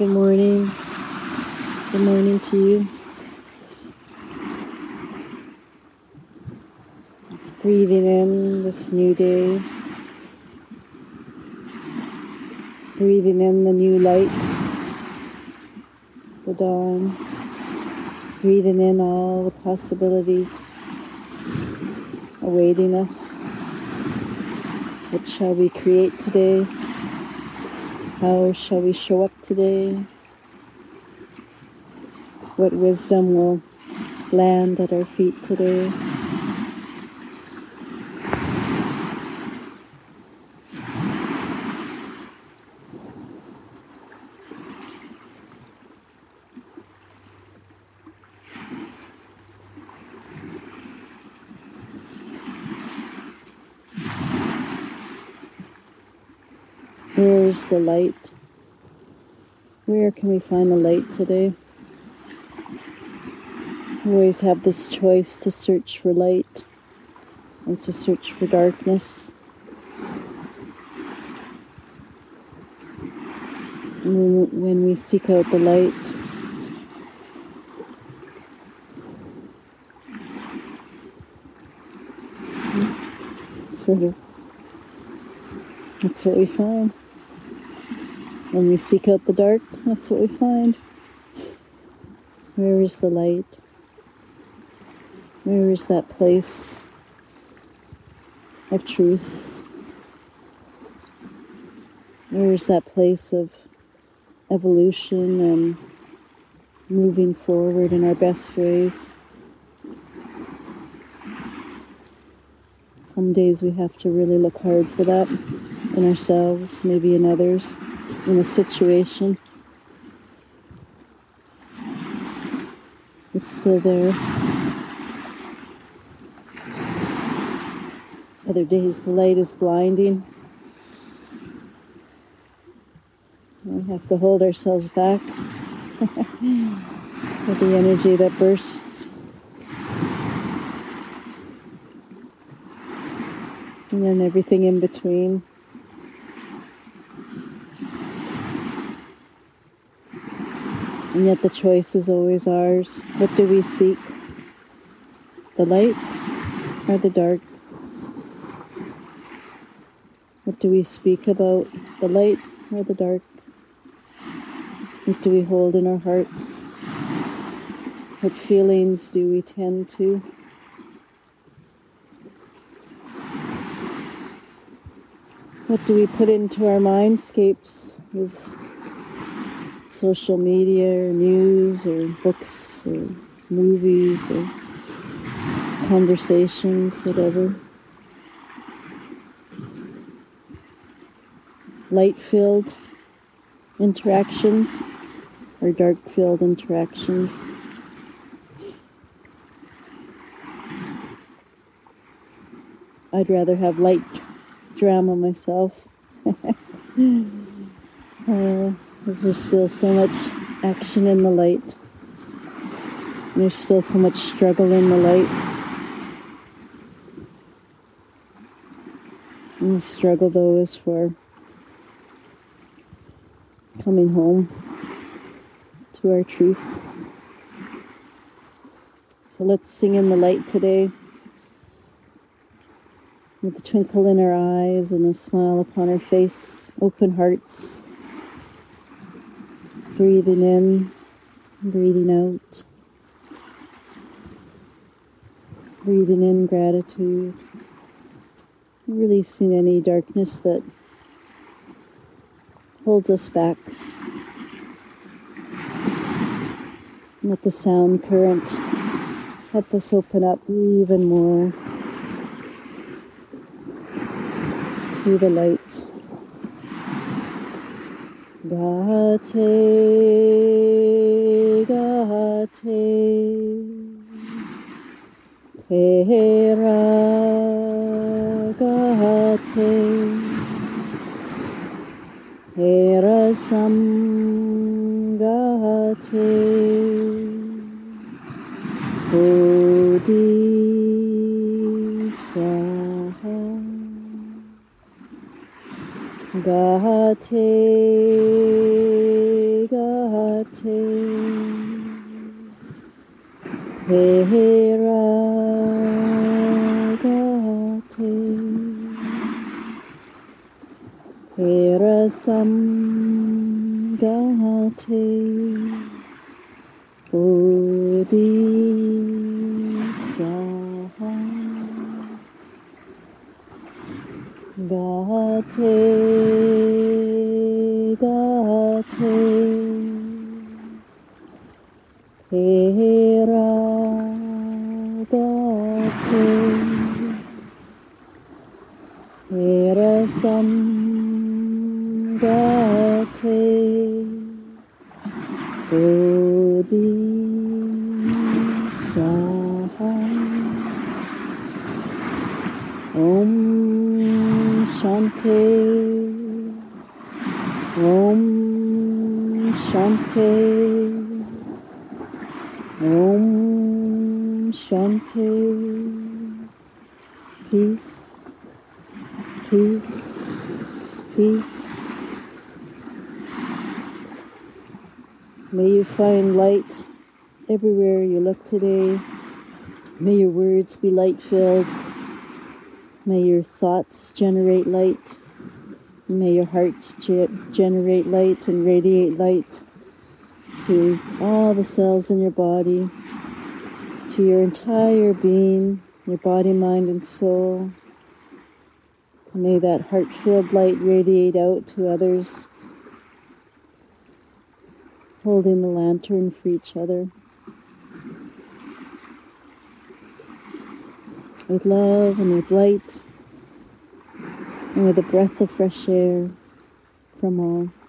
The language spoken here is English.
Good morning. Good morning to you. It's breathing in this new day. Breathing in the new light, the dawn. Breathing in all the possibilities awaiting us. What shall we create today? How shall we show up today? What wisdom will land at our feet today? Where's the light? Where can we find the light today? We always have this choice to search for light or to search for darkness. When we seek out the light, sort of, that's what we find. When we seek out the dark, that's what we find. Where is the light? Where is that place of truth? Where is that place of evolution and moving forward in our best ways? Some days we have to really look hard for that in ourselves, maybe in others in a situation. It's still there. Other days the light is blinding. We have to hold ourselves back with the energy that bursts. And then everything in between. And yet the choice is always ours. What do we seek? The light or the dark? What do we speak about? The light or the dark? What do we hold in our hearts? What feelings do we tend to? What do we put into our mindscapes with social media or news or books or movies or conversations, whatever. Light filled interactions or dark filled interactions. I'd rather have light drama myself. uh, there's still so much action in the light. There's still so much struggle in the light. And the struggle, though, is for coming home to our truth. So let's sing in the light today with a twinkle in our eyes and a smile upon our face, open hearts breathing in, breathing out. Breathing in gratitude, releasing any darkness that holds us back. Let the sound current help us open up even more to the light. Gate, gate, para, gate, para sam, gate, bodhi, swaha. Gate, Gate, Para, Gate, Para Sam, Gate, Bodhi, Gate, gate, para, gate, para sam, gate, Bodhi, Swaha. Om Shanti Om Shanti Om Shanti Peace. Peace. Peace. May you find light everywhere you look today. May your words be light filled. May your thoughts generate light. May your heart ge- generate light and radiate light to all the cells in your body, to your entire being, your body, mind, and soul. May that heart filled light radiate out to others, holding the lantern for each other. With love and with light and with a breath of fresh air from all.